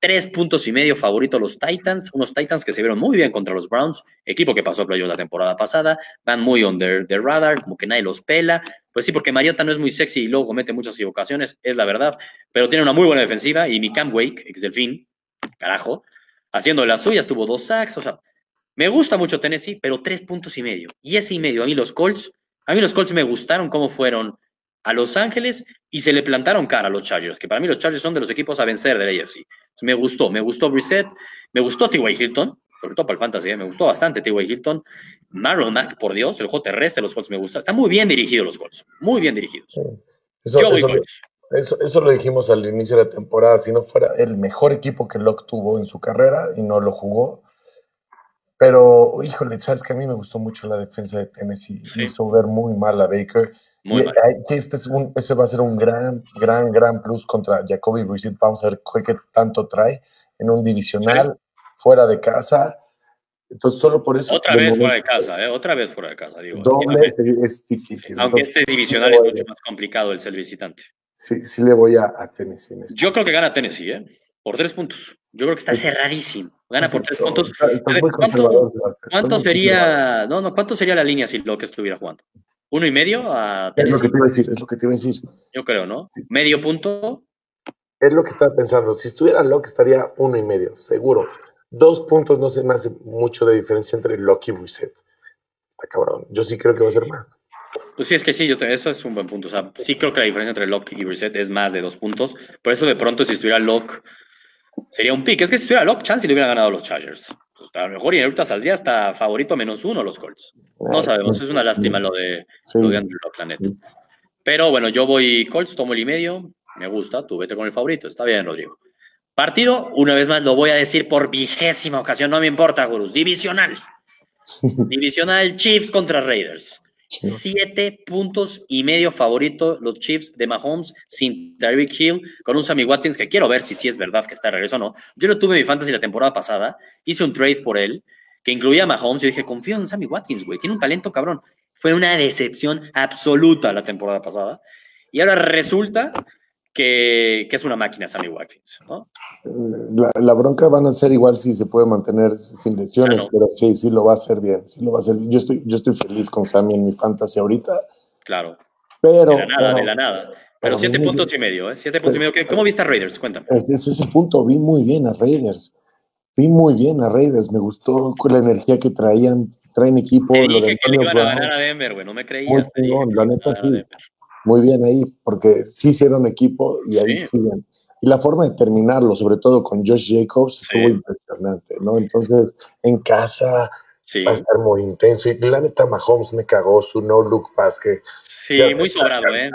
Tres puntos y medio favorito los Titans, unos Titans que se vieron muy bien contra los Browns, equipo que pasó a playoff la temporada pasada, van muy under the radar, como que nadie los pela. Pues sí, porque Mariota no es muy sexy y luego comete muchas equivocaciones, es la verdad, pero tiene una muy buena defensiva y mi Cam Wake, ex delfín, carajo, haciendo las suyas, tuvo dos sacks, o sea, me gusta mucho Tennessee, pero tres puntos y medio. Y ese y medio, a mí los Colts, a mí los Colts me gustaron cómo fueron a Los Ángeles y se le plantaron cara a los Chargers, que para mí los Chargers son de los equipos a vencer del AFC. Me gustó, me gustó Brissett, me gustó T.Y. Hilton, sobre todo para el fantasy, ¿eh? me gustó bastante T.Y. Hilton. Marlon Mack, por Dios, el juego terrestre de los Colts me gusta. Están muy bien dirigidos los Colts, muy bien dirigidos. Eso, eso, lo dijimos al inicio de la temporada. Si no fuera el mejor equipo que Locke tuvo en su carrera y no lo jugó. Pero, híjole, sabes que a mí me gustó mucho la defensa de Tennessee. Hizo ver muy mal a Baker y este es un, ese va a ser un gran, gran, gran plus contra Jacoby Brissett. Vamos a ver qué, tanto trae en un divisional, fuera de casa. Entonces, solo por eso. Otra vez fuera de casa, ¿eh? Otra vez fuera de casa, digo. Doble es difícil. Aunque este divisional es mucho más complicado el ser visitante. Sí, sí le voy a, a Tennessee. Este. Yo creo que gana Tennessee, ¿eh? Por tres puntos. Yo creo que está cerradísimo. Gana por tres puntos. ¿Cuánto, sería, no, no, ¿cuánto sería la línea si lo que estuviera jugando? ¿Uno y medio a Es lo que te iba a decir, es lo que te iba a decir. Yo creo, ¿no? Medio punto. Es lo que estaba pensando. Si estuviera Locke estaría uno y medio, seguro. Dos puntos no se me hace mucho de diferencia entre Locke y Reset. Está cabrón. Yo sí creo que va a ser más. Pues sí, es que sí, yo eso es un buen punto. O sea, sí creo que la diferencia entre Locke y Reset es más de dos puntos. Por eso de pronto si estuviera Locke sería un pick. Es que si estuviera Locke, chance le hubieran ganado los Chargers. Pues, a lo mejor y ahorita saldría hasta favorito menos uno los Colts. No sabemos, es una lástima lo de, lo de Andrew Locke, la neta. Pero bueno, yo voy Colts, tomo el y medio. Me gusta, tú vete con el favorito. Está bien, Rodrigo. Partido, una vez más lo voy a decir por vigésima ocasión, no me importa, Gurus. Divisional. (laughs) Divisional Chiefs contra Raiders. Siete puntos y medio favorito los Chiefs de Mahomes sin Tyreek Hill con un Sammy Watkins que quiero ver si sí es verdad que está de regreso o no. Yo lo tuve mi fantasy la temporada pasada, hice un trade por él que incluía a Mahomes y dije, confío en Sammy Watkins, güey, tiene un talento cabrón. Fue una decepción absoluta la temporada pasada. Y ahora resulta que, es una máquina Sammy Watkins, ¿no? La, bronca van a ser igual si se puede mantener sin lesiones, pero sí, sí lo va a hacer bien, sí lo va a hacer Yo estoy, yo estoy feliz con Sammy en mi fantasy ahorita. Claro. Pero, de la nada, de la nada. Pero siete puntos y medio, ¿eh? Siete puntos y medio. ¿Cómo viste a Raiders? Cuéntame. Ese es el punto. Vi muy bien a Raiders. Vi muy bien a Raiders. Me gustó la energía que traían. Traen equipo. Te dije que le iban a ganar a Denver, güey. No me creías. Muy, la neta, sí. Muy bien ahí, porque sí hicieron equipo y ahí siguen. Y la forma de terminarlo, sobre todo con Josh Jacobs, estuvo impresionante, ¿no? Entonces, en casa va a estar muy intenso. Y la neta, Mahomes me cagó su no-look pass que... Sí, muy sobrado, ¿eh?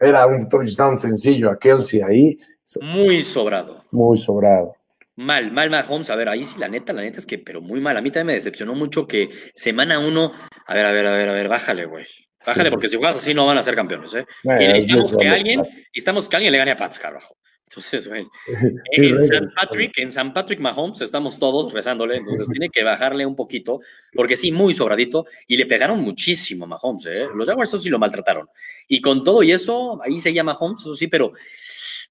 Era un touchdown sencillo a Kelsey ahí. Muy sobrado. Muy sobrado. Mal, mal Mahomes. A ver, ahí sí, la neta, la neta es que, pero muy mal. A mí también me decepcionó mucho que semana uno, a ver, a ver, a ver, a ver, bájale, güey. Bájale, porque si juegas así no van a ser campeones, ¿eh? y necesitamos que alguien, necesitamos que alguien le gane a Pats, carajo. Entonces, güey, (laughs) en San Patrick, en San Patrick Mahomes estamos todos rezándole, entonces tiene que bajarle un poquito, porque sí, muy sobradito, y le pegaron muchísimo a Mahomes, ¿eh? Los Jaguars eso sí lo maltrataron. Y con todo y eso, ahí seguía Mahomes, eso sí, pero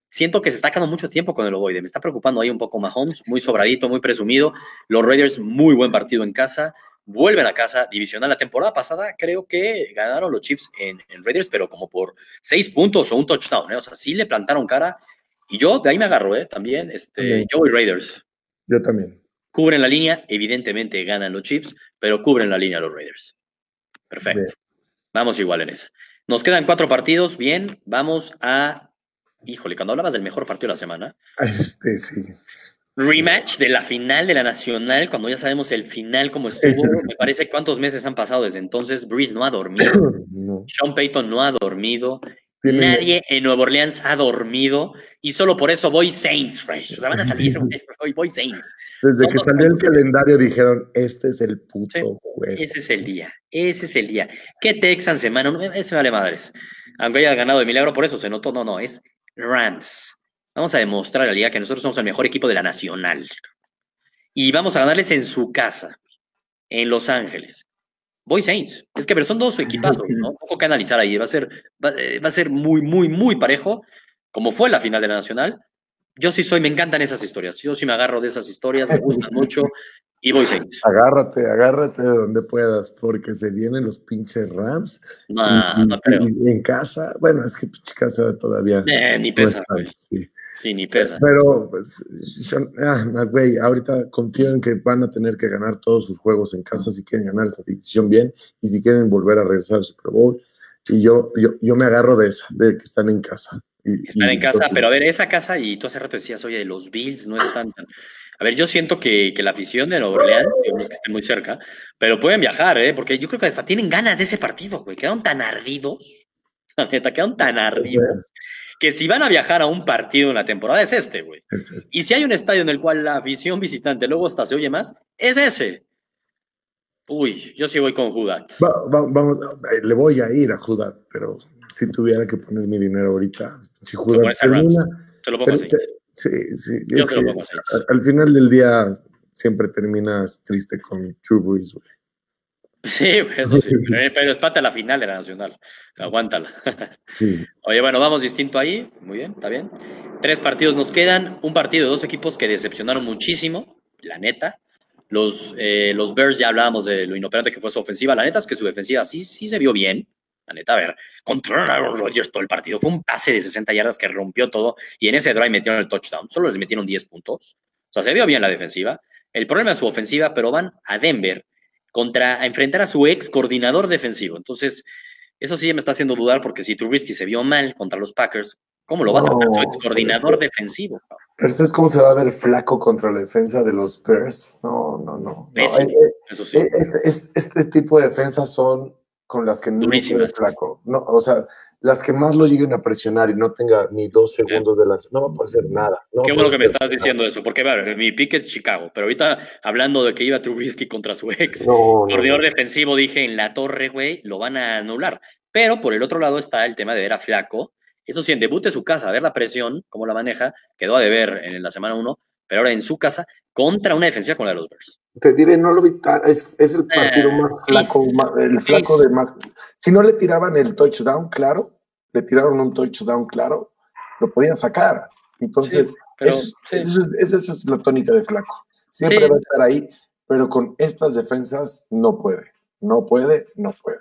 siento que se está quedando mucho tiempo con el ovoide, me está preocupando ahí un poco Mahomes, muy sobradito, muy presumido, los Raiders, muy buen partido en casa, vuelven a casa divisional. La temporada pasada creo que ganaron los Chiefs en, Raiders, pero como por seis puntos o un touchdown, ¿eh? o sea, sí le plantaron cara y yo de ahí me agarro, ¿eh? También, este, yo y Raiders. Yo también. Cubren la línea, evidentemente ganan los Chiefs, pero cubren la línea los Raiders. Perfecto. Vamos igual en esa. Nos quedan cuatro partidos, bien, vamos a... Híjole, cuando hablabas del mejor partido de la semana. (laughs) Este, sí. Rematch de la final de la Nacional, cuando ya sabemos el final como estuvo. Me parece cuántos meses han pasado desde entonces. Breeze no ha dormido. (clears throat) Sean Payton no ha dormido. Nadie en Nueva Orleans ha dormido y solo por eso voy Saints, O sea, van a salir, voy, Saints. Desde que salió el calendario dijeron, este es el puto juego. Ese es el día, ese es el día. ¿Qué Texan semana? Ese vale madres. Aunque haya ganado de milagro, por eso se notó. No, no, es Rams. Vamos a demostrar a la liga que nosotros somos el mejor equipo de la Nacional. Y vamos a ganarles en su casa, en Los Ángeles. Voy Saints. Es que, pero son dos equipazos, ¿no? Un (laughs) poco que analizar ahí. Va a ser, eh, va, a ser muy, muy, muy parejo, como fue la final de la Nacional. Yo sí soy, me encantan esas historias. Yo sí me agarro de esas historias, me gustan (laughs) mucho y voy Saints. Agárrate, agárrate de donde puedas, porque se vienen los pinches Rams. No, no creo. en casa, bueno, es que pinche casa todavía. Eh, ni pesa, sí. Sí, ni pesa. Pero, pues, ah, güey, ahorita confío en que van a tener que ganar todos sus juegos en casa si quieren ganar esa división bien y si quieren volver a regresar al Super Bowl. Y yo, yo, yo me agarro de esa, de que están en casa. están en casa, pero a ver, esa casa, y tú hace rato decías, oye, los Bills no están tan... A ver, yo siento que, que la afición de Nueva Orleans, digamos que estén muy cerca, pero pueden viajar, ¿eh? Porque yo creo que hasta tienen ganas de ese partido, güey. Quedaron tan ardidos. (laughs) La neta, quedaron tan ardidos que si van a viajar a un partido en la temporada es este, güey. Y si hay un estadio en el cual la afición visitante luego hasta se oye más, es ese. Uy, yo sí voy con Judat. vamos, eh, le voy a ir a Judat, pero si tuviera que poner mi dinero ahorita, si Judat termina... Te lo pongo así. Sí, sí. Yo te lo pongo así. Al, final del día siempre terminas triste con True Breeze, güey. Sí, eso sí, pero, es a la final de la Nacional. Aguántala. (laughs) Sí. Oye, bueno, vamos distinto ahí. Muy bien, está bien. Tres partidos nos quedan. Un partido de dos equipos que decepcionaron muchísimo, la neta. Los, eh, los Bears ya hablábamos de lo inoperante que fue su ofensiva. La neta es que su defensiva sí, sí se vio bien. La neta, a ver, controlaron a los Rodgers todo el partido. Fue un pase de 60 yardas que rompió todo y en ese drive metieron el touchdown. Solo les metieron 10 puntos. O sea, se vio bien la defensiva. El problema es su ofensiva, pero van a Denver contra a enfrentar a su ex coordinador defensivo. Entonces, eso sí me está haciendo dudar porque si Trubisky se vio mal contra los Packers, ¿cómo lo va a tratar su ex coordinador defensivo? Pero es cómo se va a ver flaco contra la defensa de los Bears. No, no, no. Eh, eh, eso sí. Eh, este, tipo de defensas son con las que no se ve flaco. No, o sea, las que más lo lleguen a presionar y no tenga ni dos segundos de las... No va a poder hacer nada. Qué bueno que me estás diciendo eso, porque ver, mi pick es Chicago, pero ahorita hablando de que iba Trubisky contra su ex coordinador defensivo, dije en la torre, güey, lo van a anular. Pero por el otro lado está el tema de ver a Flaco. Eso sí, en debut de su casa, a ver la presión, cómo la maneja, quedó a deber en la semana uno, pero ahora en su casa contra una defensiva con la de los Bears. Te diré, no lo vi tan, es, es el partido eh, más flaco, el flaco de más. Si no le tiraban el touchdown, claro, le tiraron un touchdown, claro, lo podían sacar. Entonces, esa es la tónica de Flaco. Siempre va a estar ahí, pero con estas defensas no puede, no puede, no puede.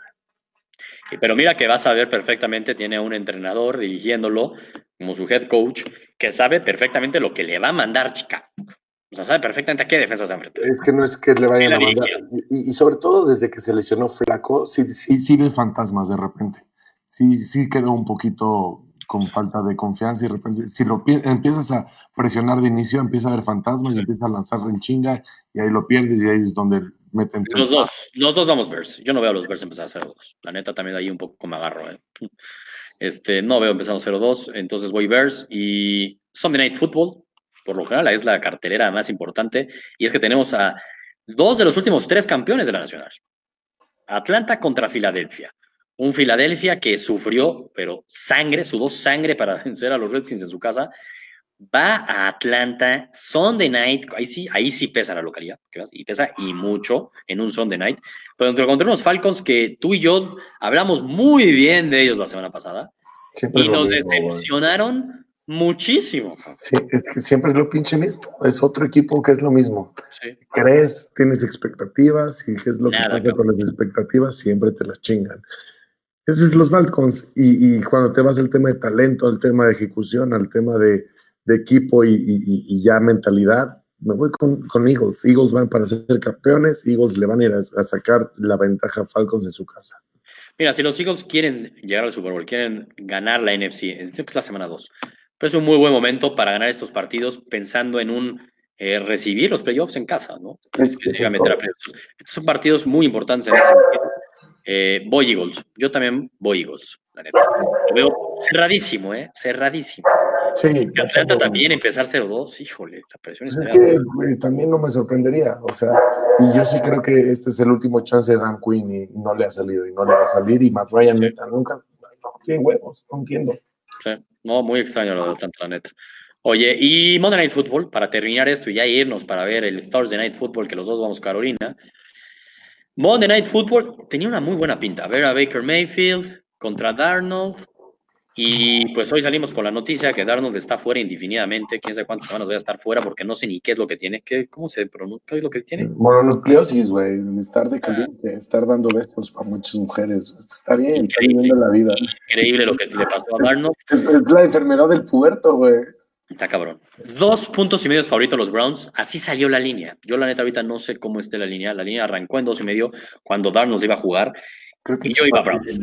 Pero mira que vas a ver perfectamente, tiene un entrenador dirigiéndolo como su head coach, que sabe perfectamente lo que le va a mandar Chicago. O sea, sabe perfectamente a qué defensa se enfrenta. Es que no es que le vayan a mandar. Y, sobre todo desde que se lesionó Flaco, sí, sí, sí ve fantasmas de repente. Sí, sí quedó un poquito con falta de confianza y de repente, si lo empiezas a presionar de inicio, empieza a ver fantasmas y empieza a lanzar en chinga y ahí lo pierdes y ahí es donde meten. Los dos, los dos vamos Bears. Yo no veo a los Bears empezar a 0-2. La neta también ahí un poco me agarro. ¿eh? Este, no veo empezando 0-2, entonces voy Bears y Sunday Night Football por lo general es la cartelera más importante, y es que tenemos a dos de los últimos tres campeones de la Nacional. Atlanta contra Filadelfia. Un Filadelfia que sufrió, pero sangre, sudó sangre para (laughs) vencer a los Redskins en su casa. Va a Atlanta, Sunday night, ahí sí, ahí sí pesa la localidad, y pesa y mucho en un Sunday night. Pero contra unos Falcons que tú y yo hablamos muy bien de ellos la semana pasada, y nos decepcionaron Muchísimo. Sí, es que siempre es lo pinche mismo. Es otro equipo que es lo mismo. Crees, tienes expectativas y es lo que pasa con las expectativas, siempre te las chingan. Esos es los Falcons. Y, y, cuando te vas al tema de talento, al tema de ejecución, al tema de, de equipo y, y, ya mentalidad, me voy con, con, Eagles. Eagles van para ser campeones, Eagles le van a ir a, sacar la ventaja a Falcons de su casa. Mira, si los Eagles quieren llegar al Super Bowl, quieren ganar la NFC, es la semana 2 es un muy buen momento para ganar estos partidos pensando en un eh, recibir los playoffs en casa, ¿no? Es que meter a Estos son partidos muy importantes en ese sentido. Eh, voy Eagles. Yo también voy Eagles, la neta. Lo veo cerradísimo, ¿eh? Cerradísimo. Sí. Atlanta también empezar 0-2, híjole, la presión es que, eh, También no me sorprendería, o sea, y yo sí creo que este es el último chance de Dan Quinn y no le ha salido y no le va a salir y Matt Ryan nunca, no tiene huevos, no entiendo. Sí. No, muy extraño lo de Atlanta, la neta. Oye, y Monday Night Football, para terminar esto y ya irnos para ver el Thursday Night Football, que los dos vamos Carolina. Monday Night Football tenía una muy buena pinta. Ver a Baker Mayfield contra Darnold. Y pues hoy salimos con la noticia que Darnold está fuera indefinidamente. Quién sabe cuántas semanas voy a estar fuera porque no sé ni qué es lo que tiene. ¿Qué, ¿Cómo se pronuncia? ¿Qué es lo que tiene? Mononucleosis, güey. Estar de caliente, estar dando besos para muchas mujeres. Está bien, increíble, la vida. Increíble lo que le pasó a Darnold. Es, la enfermedad del puerto, güey. Está cabrón. Dos puntos y medio favoritos los Browns. Así salió la línea. Yo, la neta, ahorita no sé cómo esté la línea. La línea arrancó en dos y medio cuando Darnold iba a jugar. Creo que y yo iba a Browns.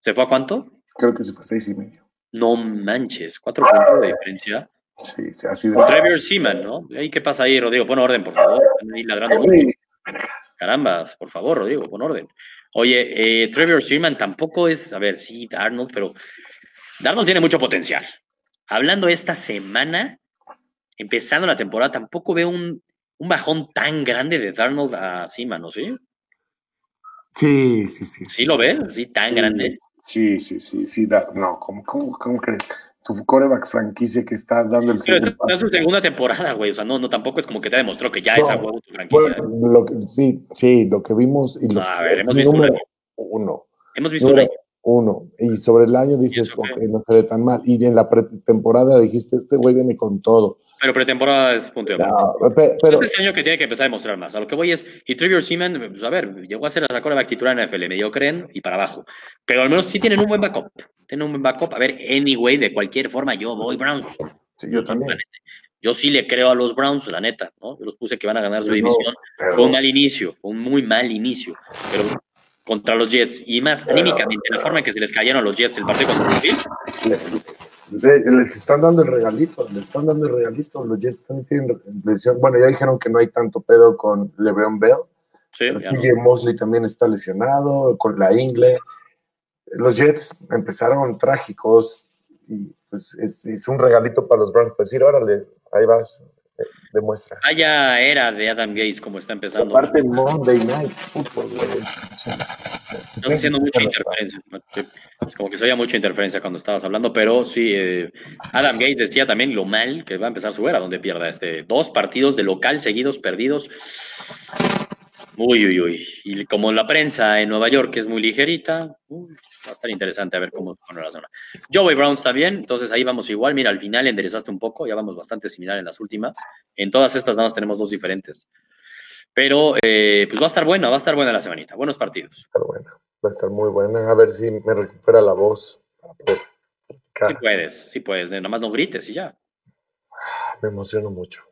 ¿Se fue a cuánto? Creo que se fue seis y medio. No manches, cuatro puntos de diferencia. Sí, sí, así de. Trevor Seaman, ¿no? ¿Qué pasa ahí, Rodrigo? Pon orden, por favor. Están ahí ladrando mucho. Caramba, por favor, Rodrigo, pon orden. Oye, eh, Trevor Seaman tampoco es, a ver, sí, Darnold, pero Darnold tiene mucho potencial. Hablando esta semana, empezando la temporada, tampoco veo un, un bajón tan grande de Darnold a Seaman, ¿no? ¿Sí? Sí, sí, sí. ¿Sí, lo ves? ¿Sí, tan grande? Sí, sí, sí, sí, no, ¿cómo, cómo, cómo crees? Tu coreback franquicia que está dando el segundo es su segunda temporada, güey, o sea, no, no, tampoco es como que te demostró que ya es a huevo tu franquicia. lo que, sí, sí, lo que vimos y lo a ver, hemos visto uno. Hemos visto uno. Uno. Y sobre el año dices, no se ve tan mal. Y en la pretemporada dijiste, este güey viene con todo. Pero pretemporada es punto de no, pero, Este año que tiene que empezar a demostrar más. A lo que voy es, y Trevor Seaman, pues a ver, llegó a ser la coreback titular en NFL, medio creen y para abajo. Pero al menos sí tienen un buen backup. Tienen un buen backup. A ver, anyway, de cualquier forma, yo voy Browns. Sí, yo también. Yo sí le creo a los Browns, la neta, ¿no? Yo los puse que van a ganar su división. Fue un mal inicio, fue un muy mal inicio. Pero contra los Jets y más anímicamente, la forma en que se les cayeron a los Jets el partido contra los Bills les están dando el regalito, les están dando el regalito. Los Jets tienen lesión. Bueno, ya dijeron que no hay tanto pedo con LeBron Bell. Sí, Mosley también está lesionado, con la Ingle. Los Jets empezaron trágicos y pues es, un regalito para los Browns. Pues decir, órale, ahí vas, demuestra. Vaya era de Adam Gates como está empezando. Aparte Monday Night Football, Estás haciendo mucha interferencia. Es como que se oía mucha interferencia cuando estabas hablando, pero sí, eh, Adam Gates decía también lo mal que va a empezar su era, donde pierda este, dos partidos de local seguidos perdidos. Uy, uy, uy. Y como la prensa en Nueva York es muy ligerita, a estar interesante a ver cómo pone la zona. Joey Brown está bien, entonces ahí vamos igual. Mira, al final enderezaste un poco, ya vamos bastante similar en las últimas. En todas estas nada más tenemos dos diferentes. Pero eh, pues va a estar buena, va a estar buena la semanita. Buenos partidos. Va a estar buena, va a estar muy buena. A ver si me recupera la voz poder Sí puedes, sí puedes. Nada más no grites y ya. Me emociono mucho.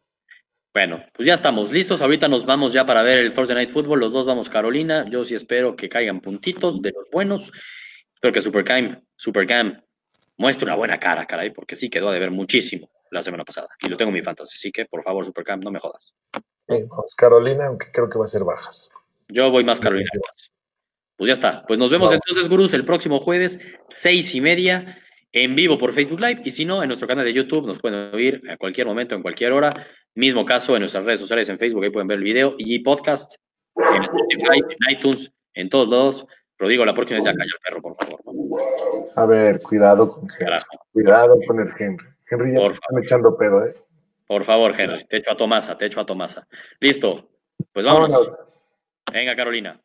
Bueno, pues ya estamos listos. Ahorita nos vamos ya para ver el Thursday Night Football. Los dos vamos Carolina. Yo sí espero que caigan puntitos de los buenos. Espero que Supercam, Supercam muestre una buena cara, caray, porque sí quedó de ver muchísimo la semana pasada. Y lo tengo en mi fantasy, así que por favor, Supercam, no me jodas. vamos Carolina, aunque creo que va a ser bajas. Yo voy más Carolina. Pues ya está. Pues nos vemos entonces, gurús, el próximo jueves, seis y media en vivo por Facebook Live y si no, en nuestro canal de YouTube nos pueden oír a cualquier momento, en cualquier hora. Mismo caso en nuestras redes sociales, en Facebook, ahí pueden ver el video y podcast en Spotify, en iTunes, en todos lados. Digo, la próxima es ya calla el perro, por favor. A ver, cuidado con Henry. Cuidado con el Henry. Henry ya te están echando pedo, ¿eh? Por favor, Henry, te echo a Tomasa, te echo a Tomasa. Listo, pues vámonos. Venga, Carolina.